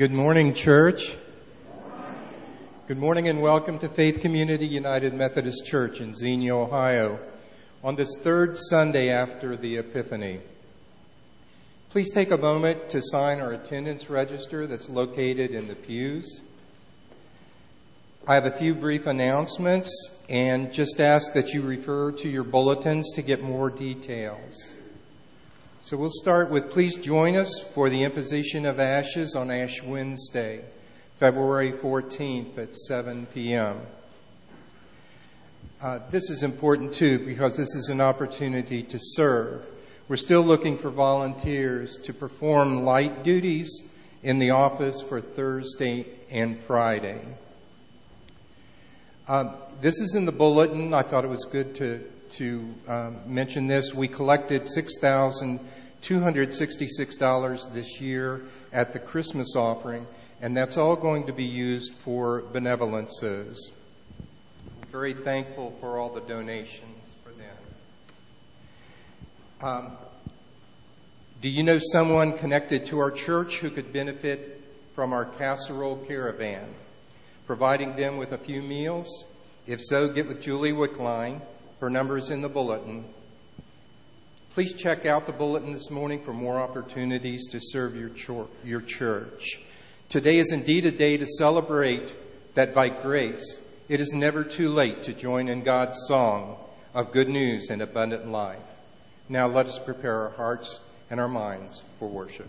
Good morning, church. Good morning and welcome to Faith Community United Methodist Church in Xenia, Ohio, on this third Sunday after the Epiphany. Please take a moment to sign our attendance register that's located in the pews. I have a few brief announcements and just ask that you refer to your bulletins to get more details. So we'll start with please join us for the imposition of ashes on Ash Wednesday, February 14th at 7 p.m. Uh, this is important too because this is an opportunity to serve. We're still looking for volunteers to perform light duties in the office for Thursday and Friday. Uh, this is in the bulletin. I thought it was good to to um, mention this. We collected $6,266 this year at the Christmas offering, and that's all going to be used for benevolences. Very thankful for all the donations for them. Um, do you know someone connected to our church who could benefit from our casserole caravan, providing them with a few meals? If so, get with Julie Wickline her number is in the bulletin. Please check out the bulletin this morning for more opportunities to serve your, your church. Today is indeed a day to celebrate that by grace, it is never too late to join in God's song of good news and abundant life. Now let us prepare our hearts and our minds for worship.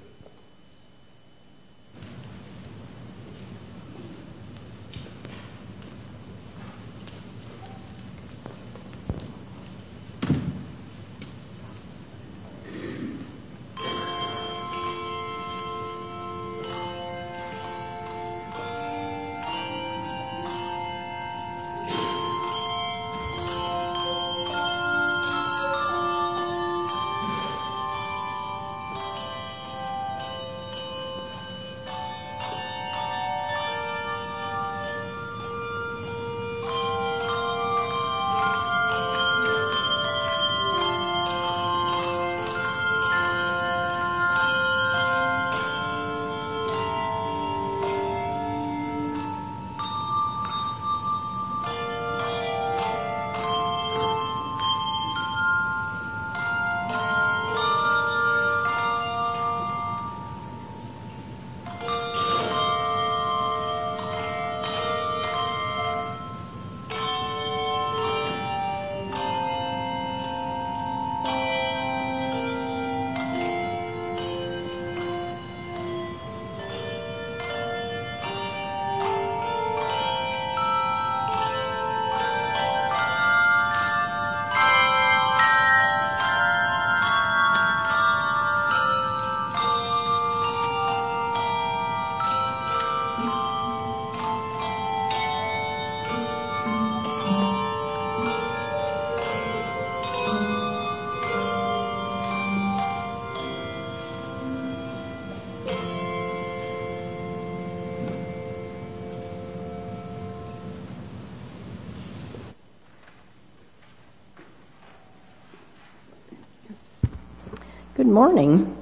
Good morning.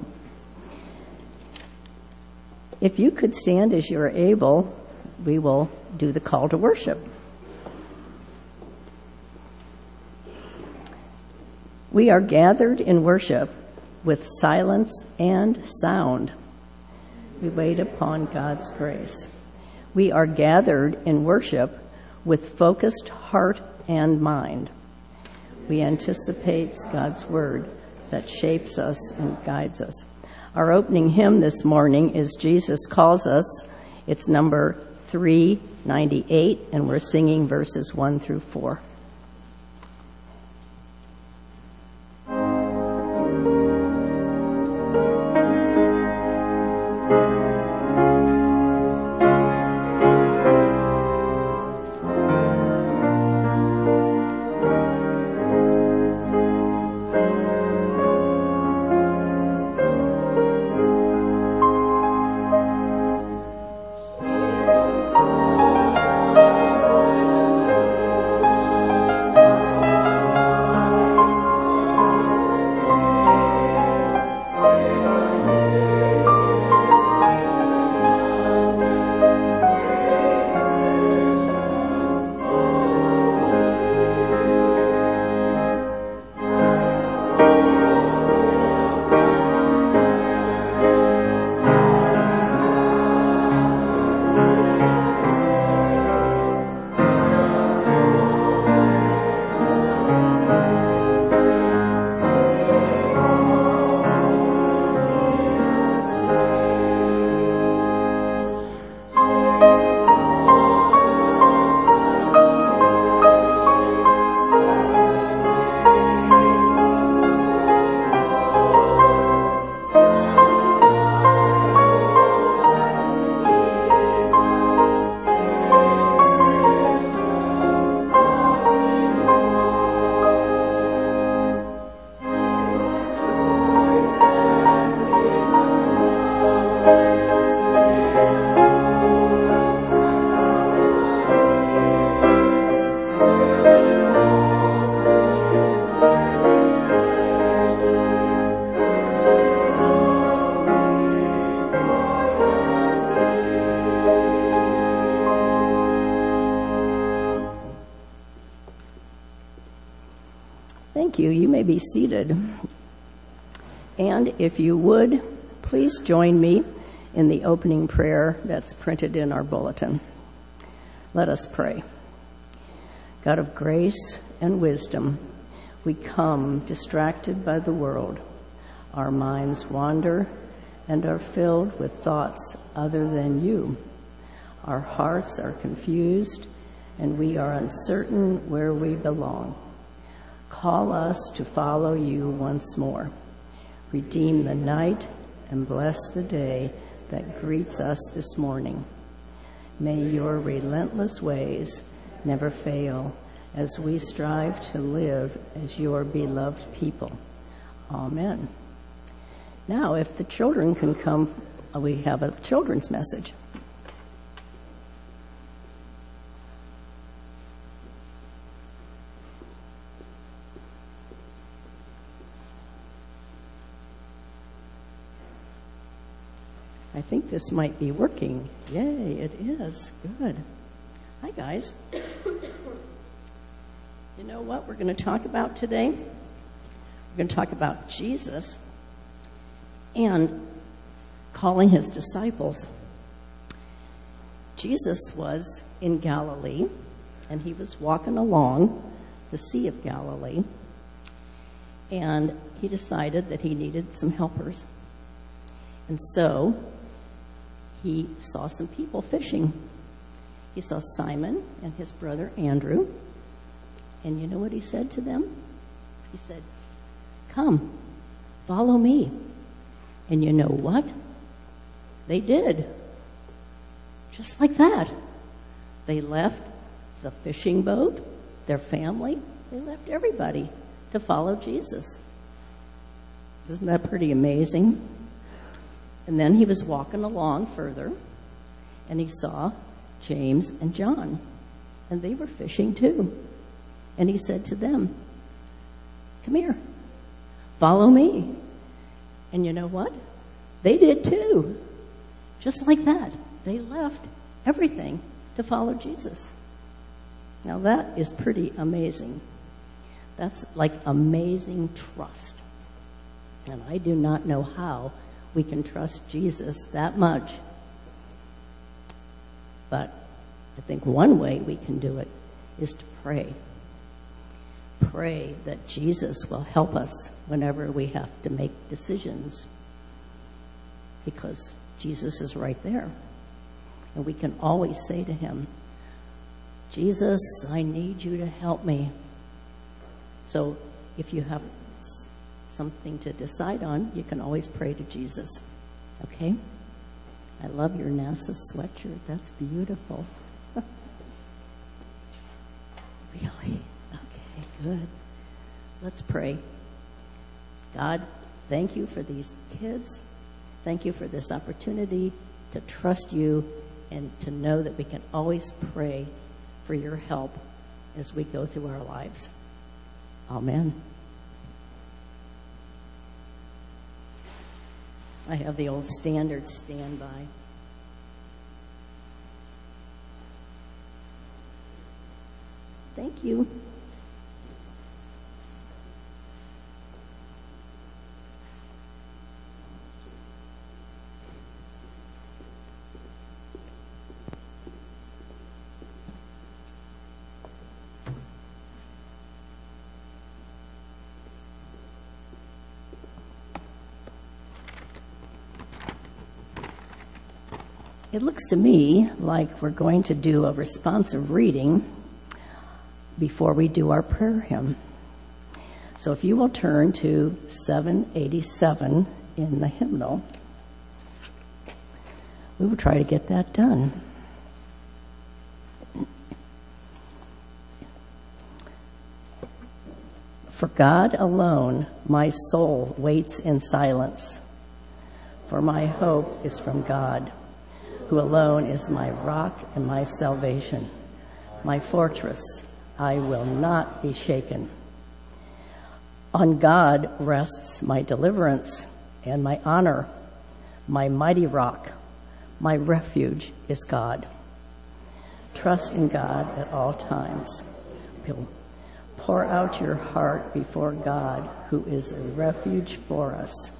If you could stand as you're able, we will do the call to worship. We are gathered in worship with silence and sound. We wait upon God's grace. We are gathered in worship with focused heart and mind. We anticipate God's word that shapes us and guides us. Our opening hymn this morning is Jesus Calls Us. It's number 398, and we're singing verses 1 through 4. May be seated. And if you would, please join me in the opening prayer that's printed in our bulletin. Let us pray. God of grace and wisdom, we come distracted by the world. Our minds wander and are filled with thoughts other than you. Our hearts are confused and we are uncertain where we belong. Call us to follow you once more. Redeem the night and bless the day that greets us this morning. May your relentless ways never fail as we strive to live as your beloved people. Amen. Now, if the children can come, we have a children's message. I think this might be working. Yay, it is. Good. Hi, guys. You know what we're going to talk about today? We're going to talk about Jesus and calling his disciples. Jesus was in Galilee and he was walking along the Sea of Galilee and he decided that he needed some helpers. And so he saw some people fishing. He saw Simon and his brother Andrew. And you know what he said to them? He said, Come, follow me. And you know what? They did. Just like that. They left the fishing boat, their family, they left everybody to follow Jesus. Isn't that pretty amazing? And then he was walking along further and he saw James and John, and they were fishing too. And he said to them, Come here, follow me. And you know what? They did too. Just like that. They left everything to follow Jesus. Now that is pretty amazing. That's like amazing trust. And I do not know how we can trust Jesus that much. But I think one way we can do it is to pray. Pray that Jesus will help us whenever we have to make decisions. Because Jesus is right there. And we can always say to him, Jesus, I need you to help me. So if you have something to decide on, you can always pray to Jesus. Okay? I love your NASA sweatshirt. That's beautiful. really? Okay, good. Let's pray. God, thank you for these kids. Thank you for this opportunity to trust you and to know that we can always pray for your help as we go through our lives. Amen. I have the old standard standby. Thank you. It looks to me like we're going to do a responsive reading before we do our prayer hymn. So if you will turn to 787 in the hymnal, we will try to get that done. For God alone, my soul waits in silence, for my hope is from God who alone is my rock and my salvation, my fortress. I will not be shaken. On God rests my deliverance and my honor, my mighty rock. My refuge is God. Trust in God at all times. Pour out your heart before God, who is a refuge for us.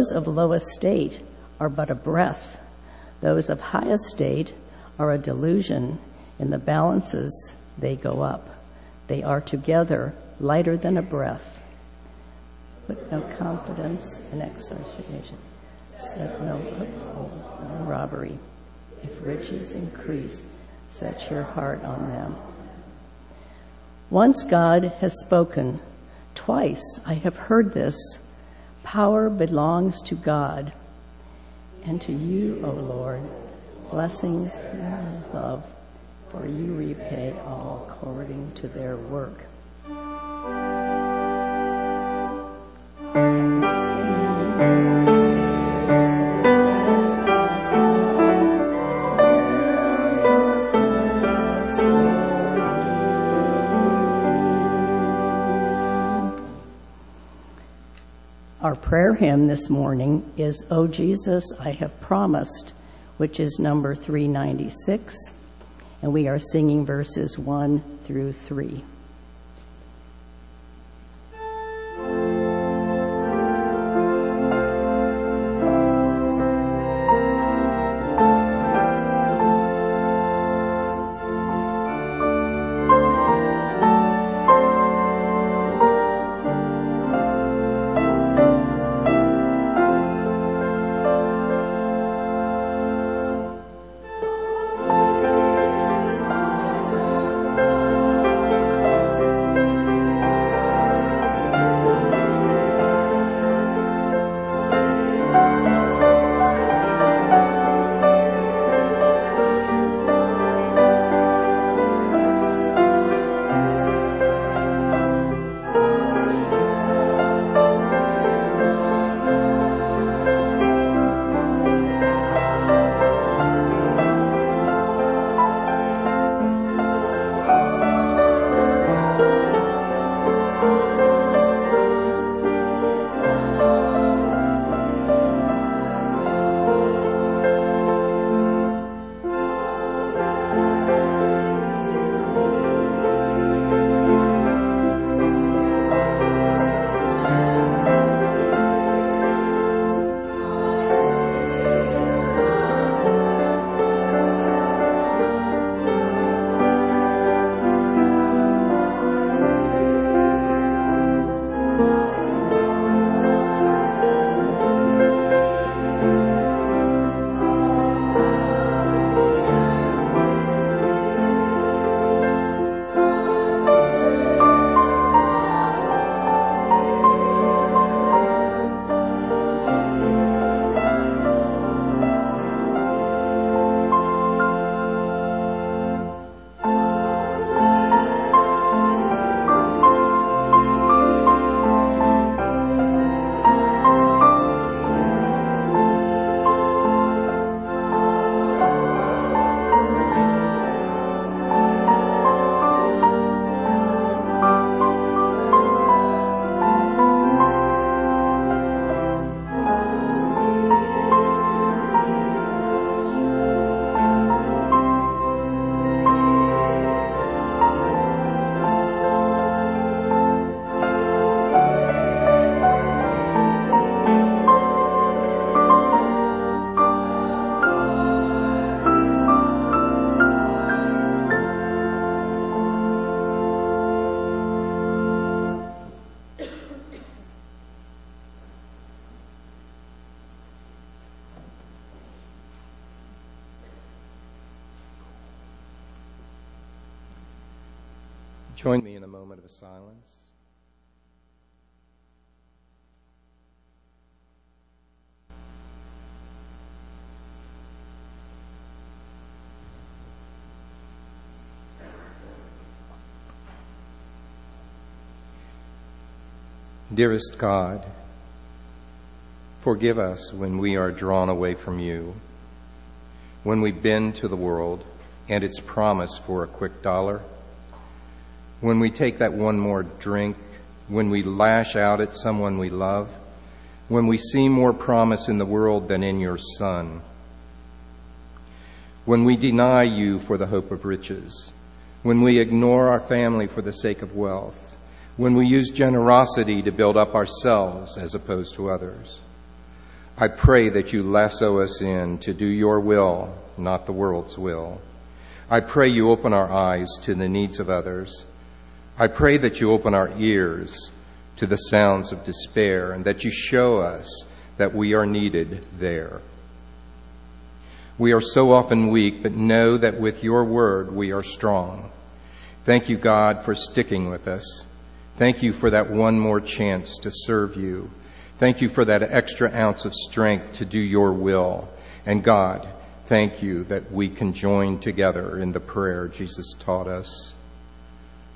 Those of low estate are but a breath. Those of high estate are a delusion. In the balances, they go up. They are together lighter than a breath. Put no confidence in extortion. Set no hopes in robbery. If riches increase, set your heart on them. Once God has spoken. Twice I have heard this Power belongs to God and to you, O Lord. Blessings and love, for you repay all according to their work. Hymn this morning is, O Jesus, I have promised, which is number 396, and we are singing verses 1 through 3. Join me in a moment of silence. Dearest God, forgive us when we are drawn away from you, when we bend to the world and its promise for a quick dollar when we take that one more drink, when we lash out at someone we love, when we see more promise in the world than in your Son, when we deny you for the hope of riches, when we ignore our family for the sake of wealth, when we use generosity to build up ourselves as opposed to others. I pray that you lasso us in to do your will, not the world's will. I pray you open our eyes to the needs of others. I pray that you open our ears to the sounds of despair and that you show us that we are needed there. We are so often weak, but know that with your word we are strong. Thank you, God, for sticking with us. Thank you for that one more chance to serve you. Thank you for that extra ounce of strength to do your will. And God, thank you that we can join together in the prayer Jesus taught us.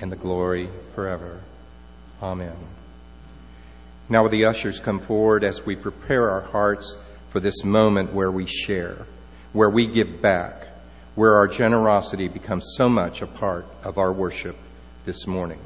and the glory forever. Amen. Now, will the ushers come forward as we prepare our hearts for this moment where we share? where we give back, where our generosity becomes so much a part of our worship this morning.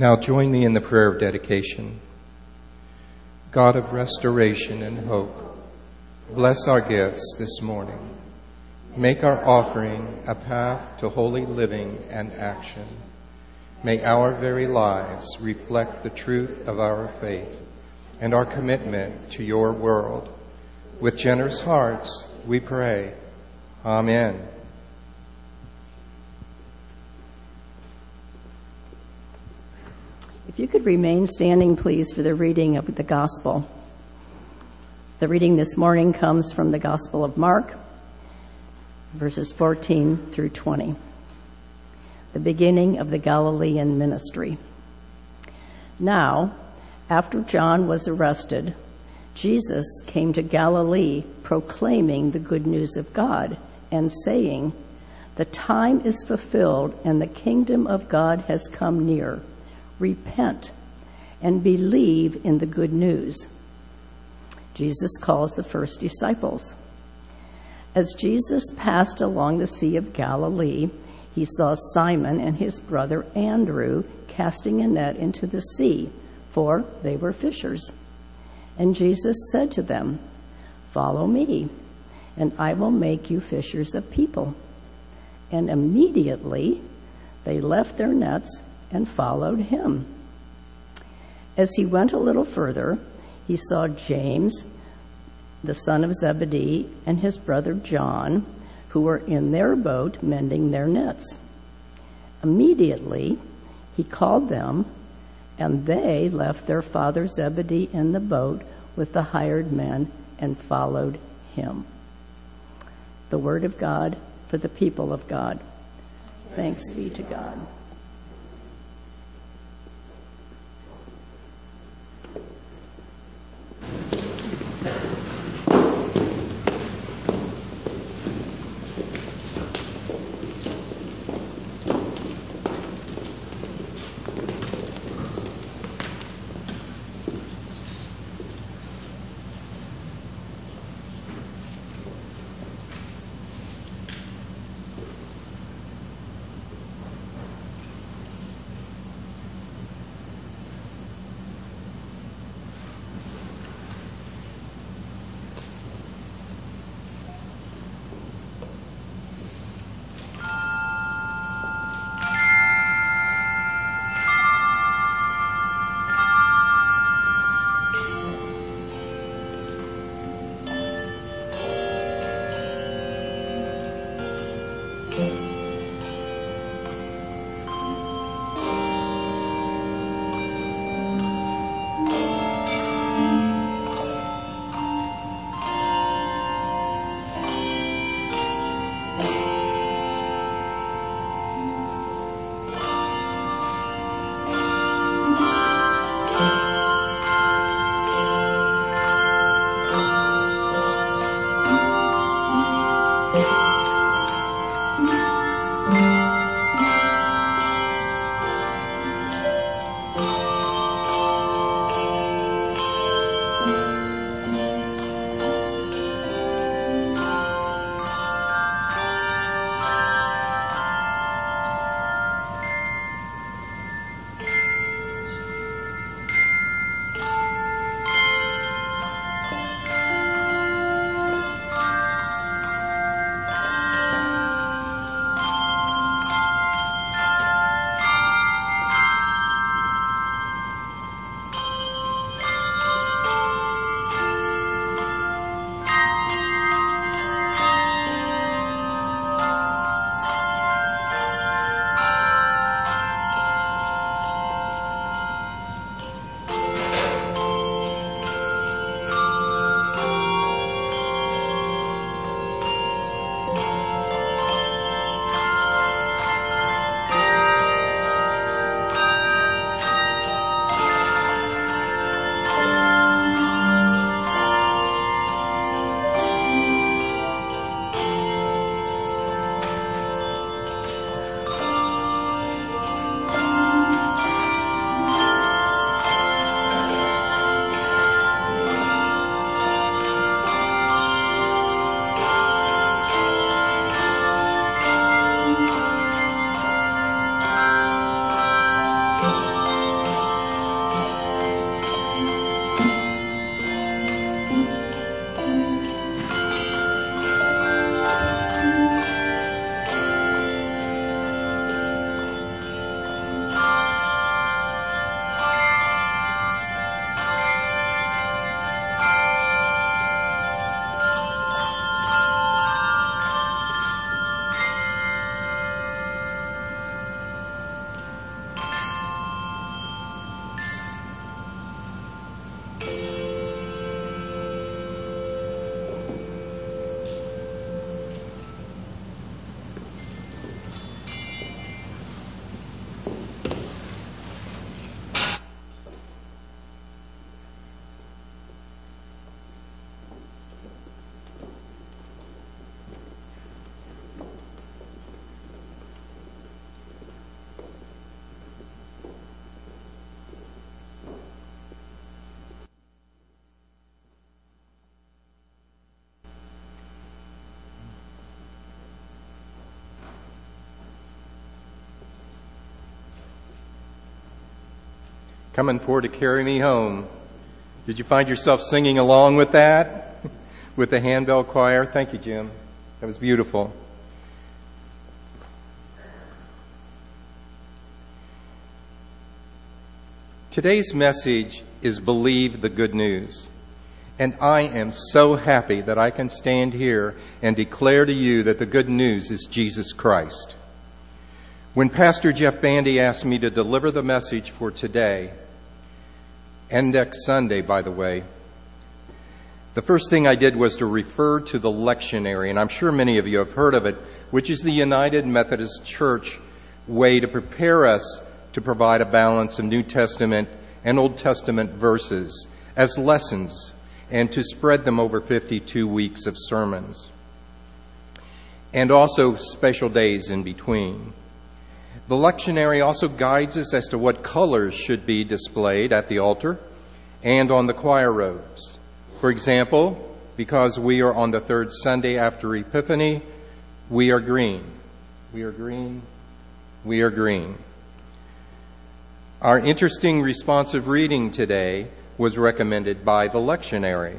Now join me in the prayer of dedication. God of restoration and hope, bless our gifts this morning. Make our offering a path to holy living and action. May our very lives reflect the truth of our faith and our commitment to your world. With generous hearts, we pray. Amen. If you could remain standing, please, for the reading of the Gospel. The reading this morning comes from the Gospel of Mark, verses 14 through 20. The beginning of the Galilean ministry. Now, after John was arrested, Jesus came to Galilee proclaiming the good news of God and saying, The time is fulfilled and the kingdom of God has come near. Repent and believe in the good news. Jesus calls the first disciples. As Jesus passed along the Sea of Galilee, he saw Simon and his brother Andrew casting a net into the sea, for they were fishers. And Jesus said to them, Follow me, and I will make you fishers of people. And immediately they left their nets and followed him. As he went a little further, he saw James, the son of Zebedee, and his brother John, who were in their boat mending their nets. Immediately he called them, and they left their father Zebedee in the boat with the hired men and followed him. The word of God for the people of God. Thanks be to God. Coming for to carry me home. Did you find yourself singing along with that? with the handbell choir? Thank you, Jim. That was beautiful. Today's message is Believe the Good News. And I am so happy that I can stand here and declare to you that the good news is Jesus Christ. When Pastor Jeff Bandy asked me to deliver the message for today, and next Sunday, by the way, the first thing I did was to refer to the lectionary, and I'm sure many of you have heard of it, which is the United Methodist Church way to prepare us to provide a balance of New Testament and Old Testament verses as lessons and to spread them over 52 weeks of sermons. And also special days in between. The lectionary also guides us as to what colors should be displayed at the altar and on the choir robes. For example, because we are on the third Sunday after Epiphany, we are green. We are green. We are green. Our interesting responsive reading today was recommended by the lectionary.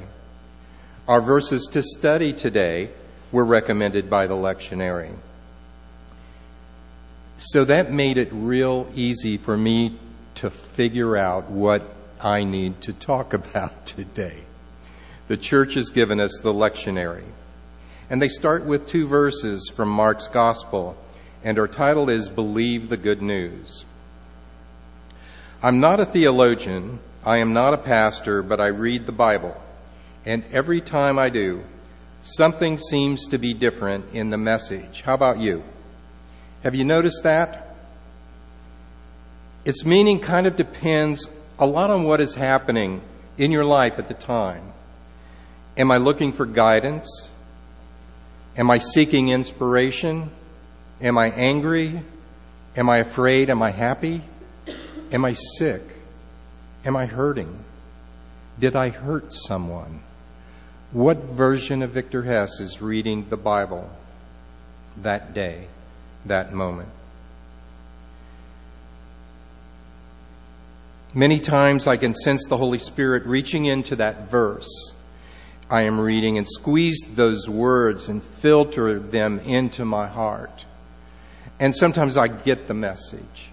Our verses to study today were recommended by the lectionary. So that made it real easy for me to figure out what I need to talk about today. The church has given us the lectionary. And they start with two verses from Mark's Gospel, and our title is Believe the Good News. I'm not a theologian, I am not a pastor, but I read the Bible. And every time I do, something seems to be different in the message. How about you? Have you noticed that? Its meaning kind of depends a lot on what is happening in your life at the time. Am I looking for guidance? Am I seeking inspiration? Am I angry? Am I afraid? Am I happy? Am I sick? Am I hurting? Did I hurt someone? What version of Victor Hess is reading the Bible that day, that moment? Many times I can sense the Holy Spirit reaching into that verse I am reading and squeeze those words and filter them into my heart. And sometimes I get the message.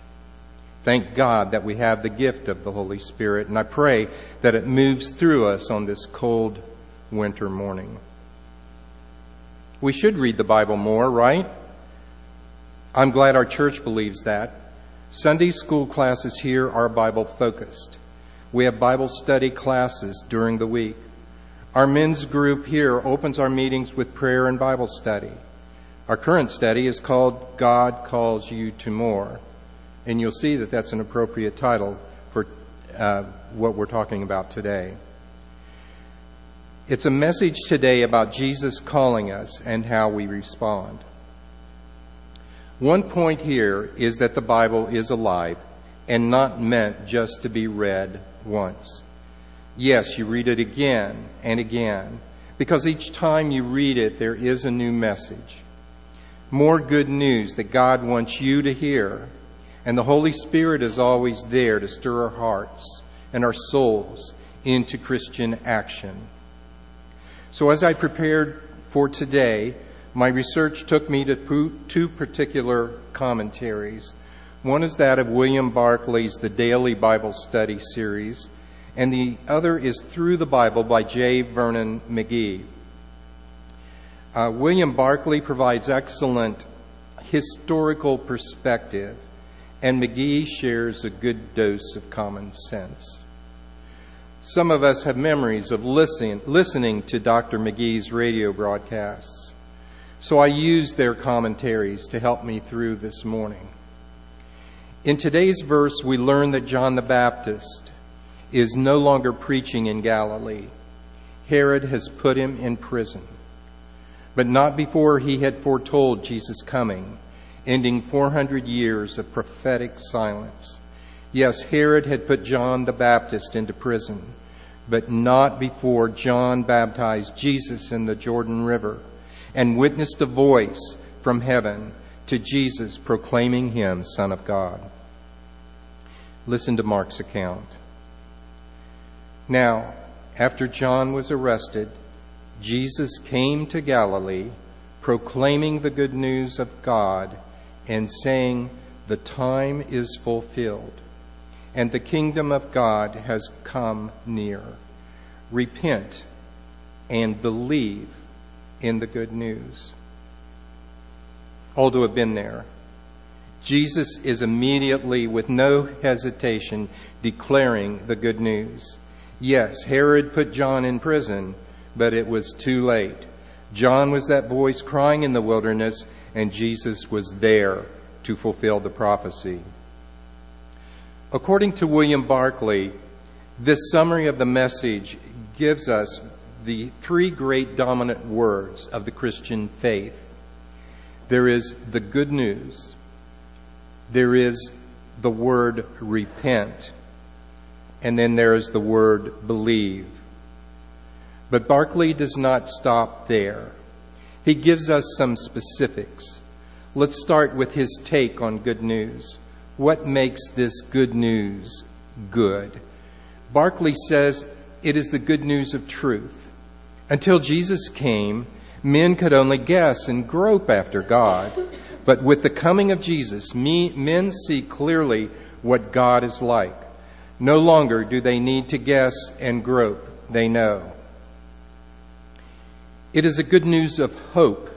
Thank God that we have the gift of the Holy Spirit, and I pray that it moves through us on this cold winter morning. We should read the Bible more, right? I'm glad our church believes that. Sunday school classes here are Bible focused. We have Bible study classes during the week. Our men's group here opens our meetings with prayer and Bible study. Our current study is called God Calls You to More and you'll see that that's an appropriate title for uh, what we're talking about today. It's a message today about Jesus calling us and how we respond. One point here is that the Bible is alive and not meant just to be read once. Yes, you read it again and again because each time you read it, there is a new message. More good news that God wants you to hear and the Holy Spirit is always there to stir our hearts and our souls into Christian action. So as I prepared for today, my research took me to two particular commentaries. One is that of William Barclay's The Daily Bible Study series, and the other is Through the Bible by J. Vernon McGee. Uh, William Barclay provides excellent historical perspective and McGee shares a good dose of common sense. Some of us have memories of listening, listening to Dr. McGee's radio broadcasts, so I used their commentaries to help me through this morning. In today's verse, we learn that John the Baptist is no longer preaching in Galilee. Herod has put him in prison, but not before he had foretold Jesus' coming ending 400 years of prophetic silence. Yes, Herod had put John the Baptist into prison, but not before John baptized Jesus in the Jordan River and witnessed a voice from heaven to Jesus proclaiming him Son of God. Listen to Mark's account. Now, after John was arrested, Jesus came to Galilee, proclaiming the good news of God and saying, The time is fulfilled, and the kingdom of God has come near. Repent and believe in the good news. All to have been there. Jesus is immediately, with no hesitation, declaring the good news. Yes, Herod put John in prison, but it was too late. John was that voice crying in the wilderness, and Jesus was there to fulfill the prophecy. According to William Barclay, this summary of the message gives us the three great dominant words of the Christian faith. There is the good news, there is the word repent, and then there is the word believe. But Barclay does not stop there. He gives us some specifics. Let's start with his take on good news. What makes this good news good? Barclay says it is the good news of truth. Until Jesus came, men could only guess and grope after God. But with the coming of Jesus, men see clearly what God is like. No longer do they need to guess and grope, they know. It is a good news of hope.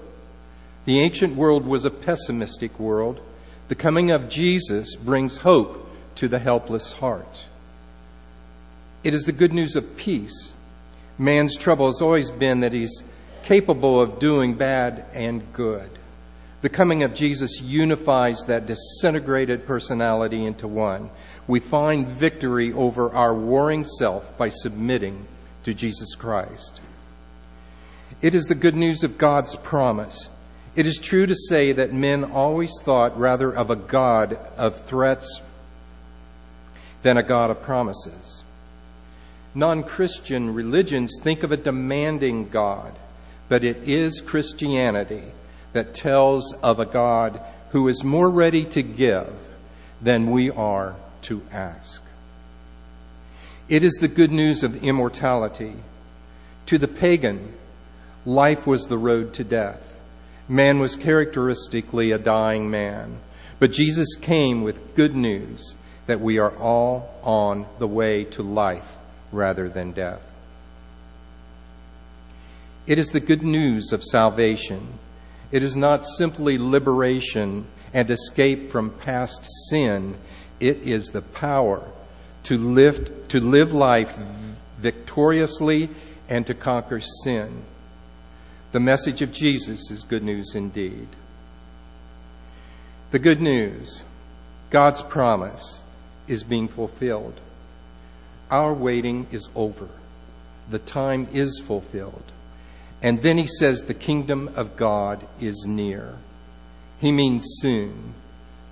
The ancient world was a pessimistic world. The coming of Jesus brings hope to the helpless heart. It is the good news of peace. Man's trouble has always been that he's capable of doing bad and good. The coming of Jesus unifies that disintegrated personality into one. We find victory over our warring self by submitting to Jesus Christ. It is the good news of God's promise. It is true to say that men always thought rather of a God of threats than a God of promises. Non Christian religions think of a demanding God, but it is Christianity that tells of a God who is more ready to give than we are to ask. It is the good news of immortality. To the pagan, life was the road to death. Man was characteristically a dying man. But Jesus came with good news that we are all on the way to life rather than death. It is the good news of salvation. It is not simply liberation and escape from past sin. It is the power to live, to live life victoriously and to conquer sin. The message of Jesus is good news indeed. The good news, God's promise, is being fulfilled. Our waiting is over. The time is fulfilled. And then he says the kingdom of God is near. He means soon,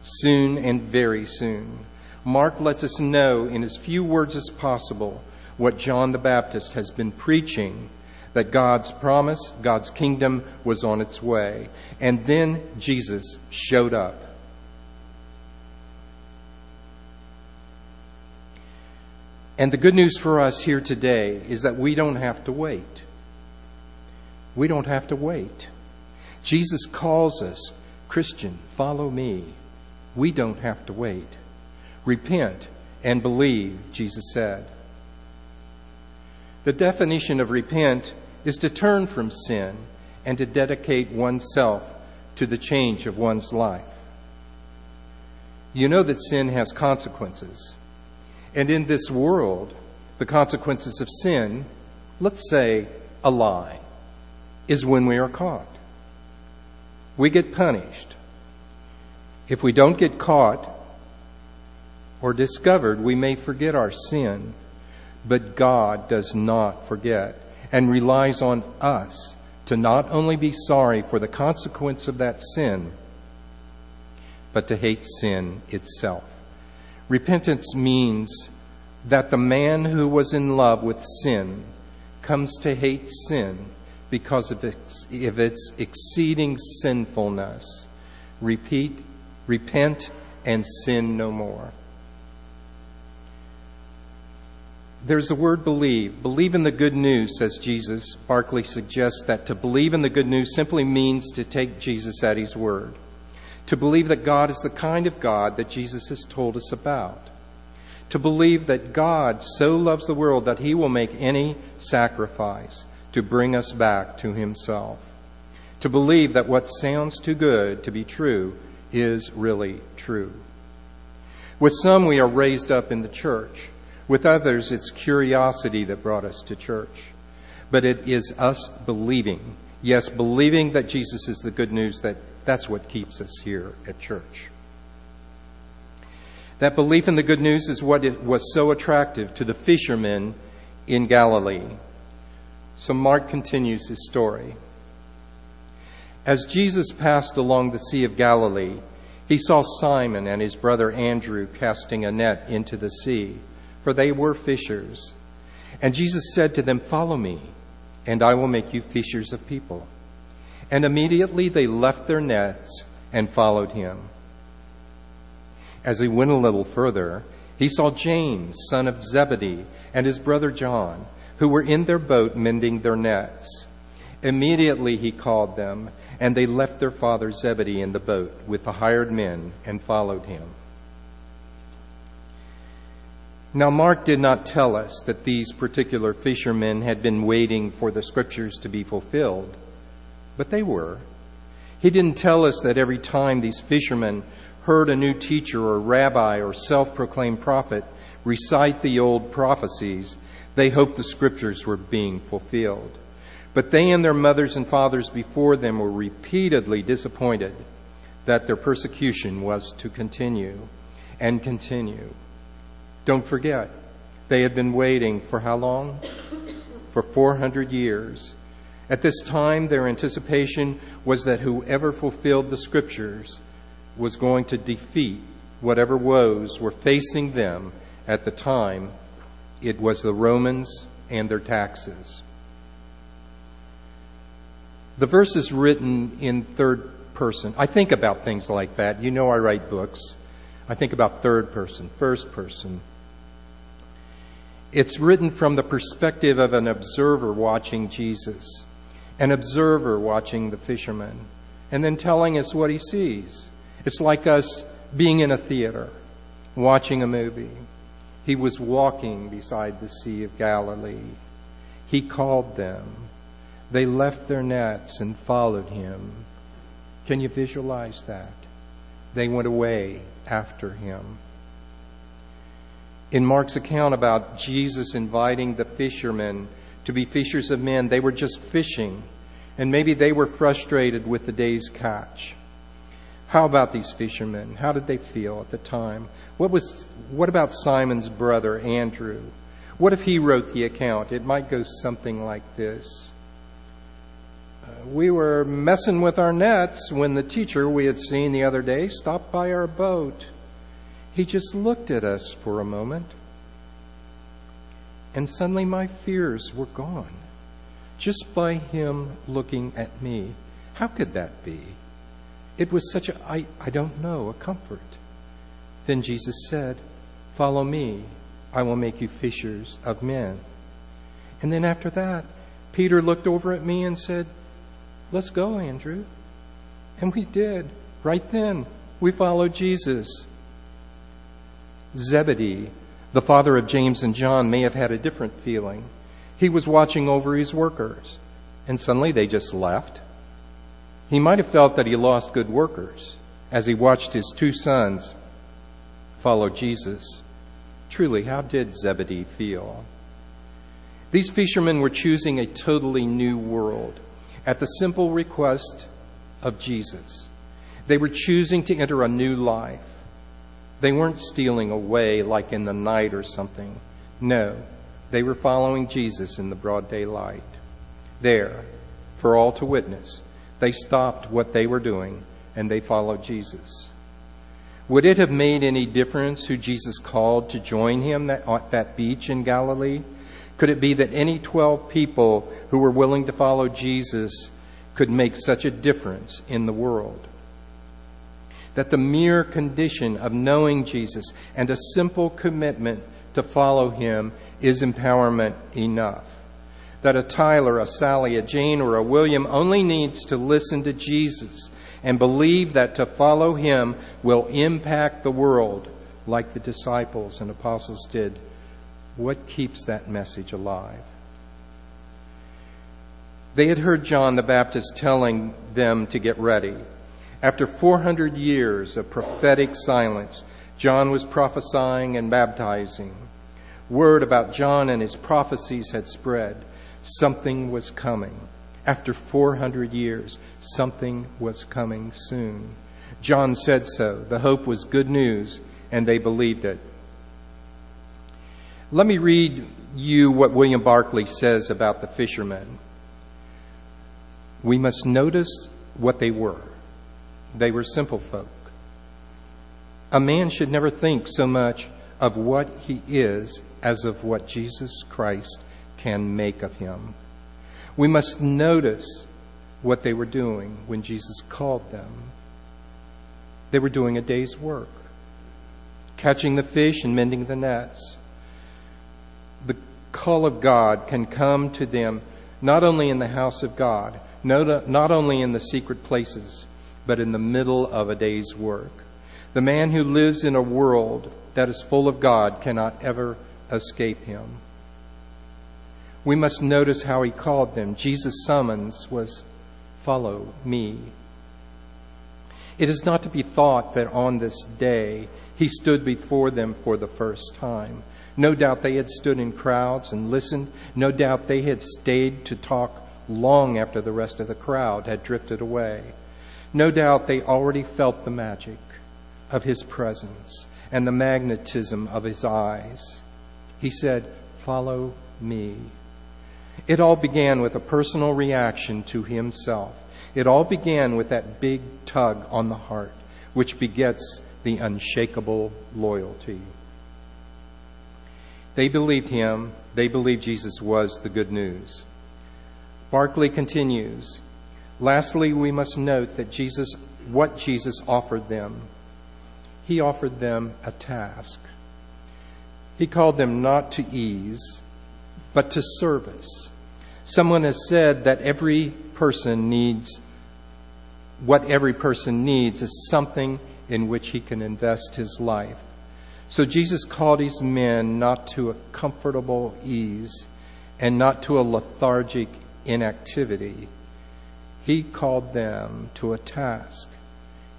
soon and very soon. Mark lets us know in as few words as possible what John the Baptist has been preaching that God's promise, God's kingdom was on its way. And then Jesus showed up. And the good news for us here today is that we don't have to wait. We don't have to wait. Jesus calls us, Christian, follow me. We don't have to wait. Repent and believe, Jesus said. The definition of repent is to turn from sin and to dedicate oneself to the change of one's life. You know that sin has consequences. And in this world, the consequences of sin, let's say a lie, is when we are caught. We get punished. If we don't get caught or discovered, we may forget our sin but God does not forget and relies on us to not only be sorry for the consequence of that sin, but to hate sin itself. Repentance means that the man who was in love with sin comes to hate sin because of its, of its exceeding sinfulness. Repeat, repent, and sin no more. There's the word believe. Believe in the good news, says Jesus. Barclay suggests that to believe in the good news simply means to take Jesus at his word. To believe that God is the kind of God that Jesus has told us about. To believe that God so loves the world that he will make any sacrifice to bring us back to himself. To believe that what sounds too good to be true is really true. With some, we are raised up in the church. With others, it's curiosity that brought us to church. But it is us believing. Yes, believing that Jesus is the good news that that's what keeps us here at church. That belief in the good news is what was so attractive to the fishermen in Galilee. So Mark continues his story. As Jesus passed along the Sea of Galilee, he saw Simon and his brother Andrew casting a net into the sea for they were fishers. And Jesus said to them, Follow me, and I will make you fishers of people. And immediately they left their nets and followed him. As he went a little further, he saw James, son of Zebedee, and his brother John, who were in their boat mending their nets. Immediately he called them, and they left their father Zebedee in the boat with the hired men and followed him. Now, Mark did not tell us that these particular fishermen had been waiting for the scriptures to be fulfilled, but they were. He didn't tell us that every time these fishermen heard a new teacher or rabbi or self proclaimed prophet recite the old prophecies, they hoped the scriptures were being fulfilled. But they and their mothers and fathers before them were repeatedly disappointed that their persecution was to continue and continue. Don't forget, they had been waiting for how long? For 400 years. At this time, their anticipation was that whoever fulfilled the scriptures was going to defeat whatever woes were facing them at the time. It was the Romans and their taxes. The verse is written in third person. I think about things like that. You know, I write books. I think about third person, first person. It's written from the perspective of an observer watching Jesus, an observer watching the fisherman, and then telling us what he sees. It's like us being in a theater, watching a movie. He was walking beside the Sea of Galilee. He called them. They left their nets and followed him. Can you visualize that? They went away after him in Mark's account about Jesus inviting the fishermen to be fishers of men, they were just fishing, and maybe they were frustrated with the day's catch. How about these fishermen? How did they feel at the time? What was what about Simon's brother Andrew? What if he wrote the account? It might go something like this. We were messing with our nets when the teacher we had seen the other day stopped by our boat. He just looked at us for a moment, and suddenly my fears were gone just by him looking at me. How could that be? It was such a, I, I don't know, a comfort. Then Jesus said, Follow me, I will make you fishers of men. And then after that, Peter looked over at me and said, Let's go, Andrew. And we did. Right then, we followed Jesus. Zebedee, the father of James and John, may have had a different feeling. He was watching over his workers, and suddenly they just left. He might have felt that he lost good workers as he watched his two sons follow Jesus. Truly, how did Zebedee feel? These fishermen were choosing a totally new world at the simple request of Jesus. They were choosing to enter a new life. They weren't stealing away like in the night or something. No, they were following Jesus in the broad daylight. There, for all to witness, they stopped what they were doing and they followed Jesus. Would it have made any difference who Jesus called to join him at that beach in Galilee? Could it be that any 12 people who were willing to follow Jesus could make such a difference in the world? That the mere condition of knowing Jesus and a simple commitment to follow him is empowerment enough. That a Tyler, a Sally, a Jane, or a William only needs to listen to Jesus and believe that to follow him will impact the world like the disciples and apostles did. What keeps that message alive? They had heard John the Baptist telling them to get ready. After 400 years of prophetic silence, John was prophesying and baptizing. Word about John and his prophecies had spread. Something was coming. After 400 years, something was coming soon. John said so. The hope was good news, and they believed it. Let me read you what William Barclay says about the fishermen. We must notice what they were. They were simple folk. A man should never think so much of what he is as of what Jesus Christ can make of him. We must notice what they were doing when Jesus called them. They were doing a day's work, catching the fish and mending the nets. The call of God can come to them not only in the house of God, not only in the secret places, but in the middle of a day's work. The man who lives in a world that is full of God cannot ever escape him. We must notice how he called them. Jesus' summons was, Follow me. It is not to be thought that on this day he stood before them for the first time. No doubt they had stood in crowds and listened. No doubt they had stayed to talk long after the rest of the crowd had drifted away. No doubt they already felt the magic of his presence and the magnetism of his eyes. He said, Follow me. It all began with a personal reaction to himself. It all began with that big tug on the heart, which begets the unshakable loyalty. They believed him. They believed Jesus was the good news. Barclay continues. Lastly, we must note that Jesus, what Jesus offered them. He offered them a task. He called them not to ease, but to service. Someone has said that every person needs, what every person needs is something in which he can invest his life. So Jesus called his men not to a comfortable ease and not to a lethargic inactivity. He called them to a task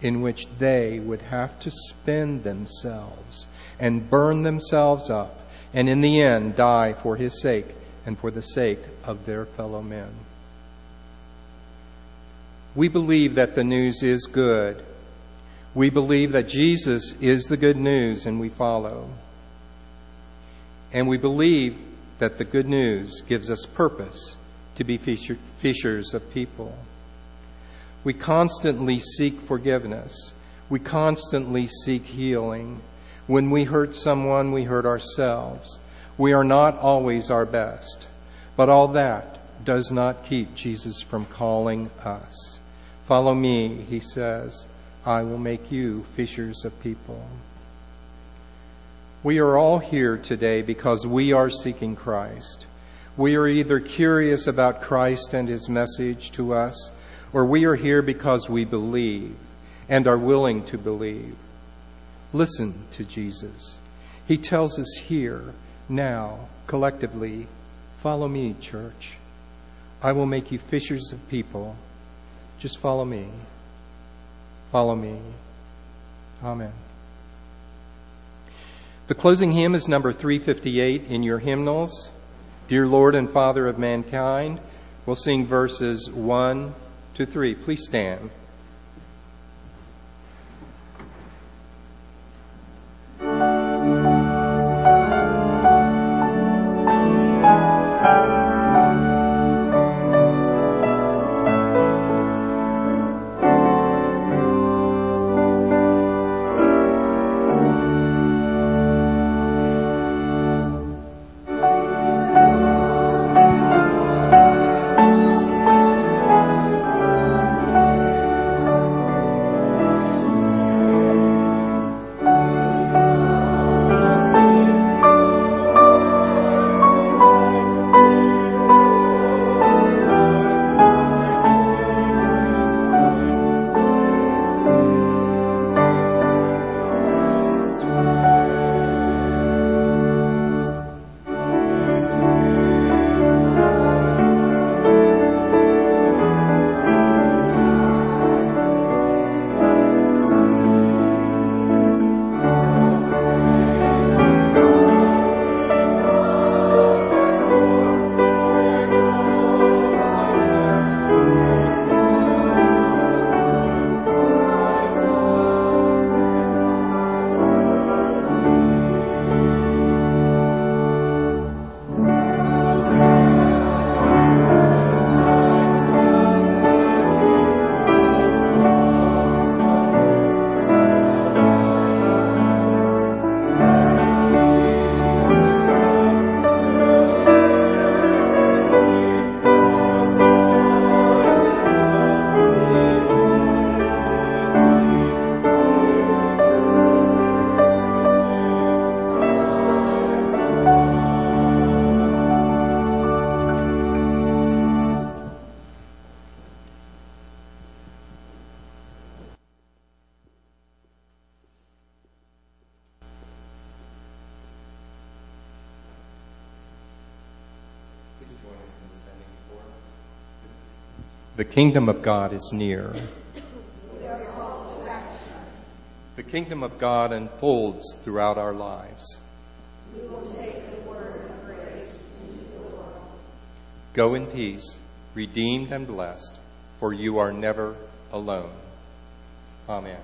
in which they would have to spend themselves and burn themselves up and in the end die for his sake and for the sake of their fellow men. We believe that the news is good. We believe that Jesus is the good news and we follow. And we believe that the good news gives us purpose to be fishers of people. We constantly seek forgiveness. We constantly seek healing. When we hurt someone, we hurt ourselves. We are not always our best. But all that does not keep Jesus from calling us. Follow me, he says. I will make you fishers of people. We are all here today because we are seeking Christ. We are either curious about Christ and his message to us, or we are here because we believe and are willing to believe. Listen to Jesus. He tells us here, now, collectively, follow me, church. I will make you fishers of people. Just follow me. Follow me. Amen. The closing hymn is number 358 in your hymnals. Dear Lord and Father of mankind, we'll sing verses 1 to 3. Please stand. Kingdom of God is near. The kingdom of God unfolds throughout our lives. Go in peace, redeemed and blessed, for you are never alone. Amen.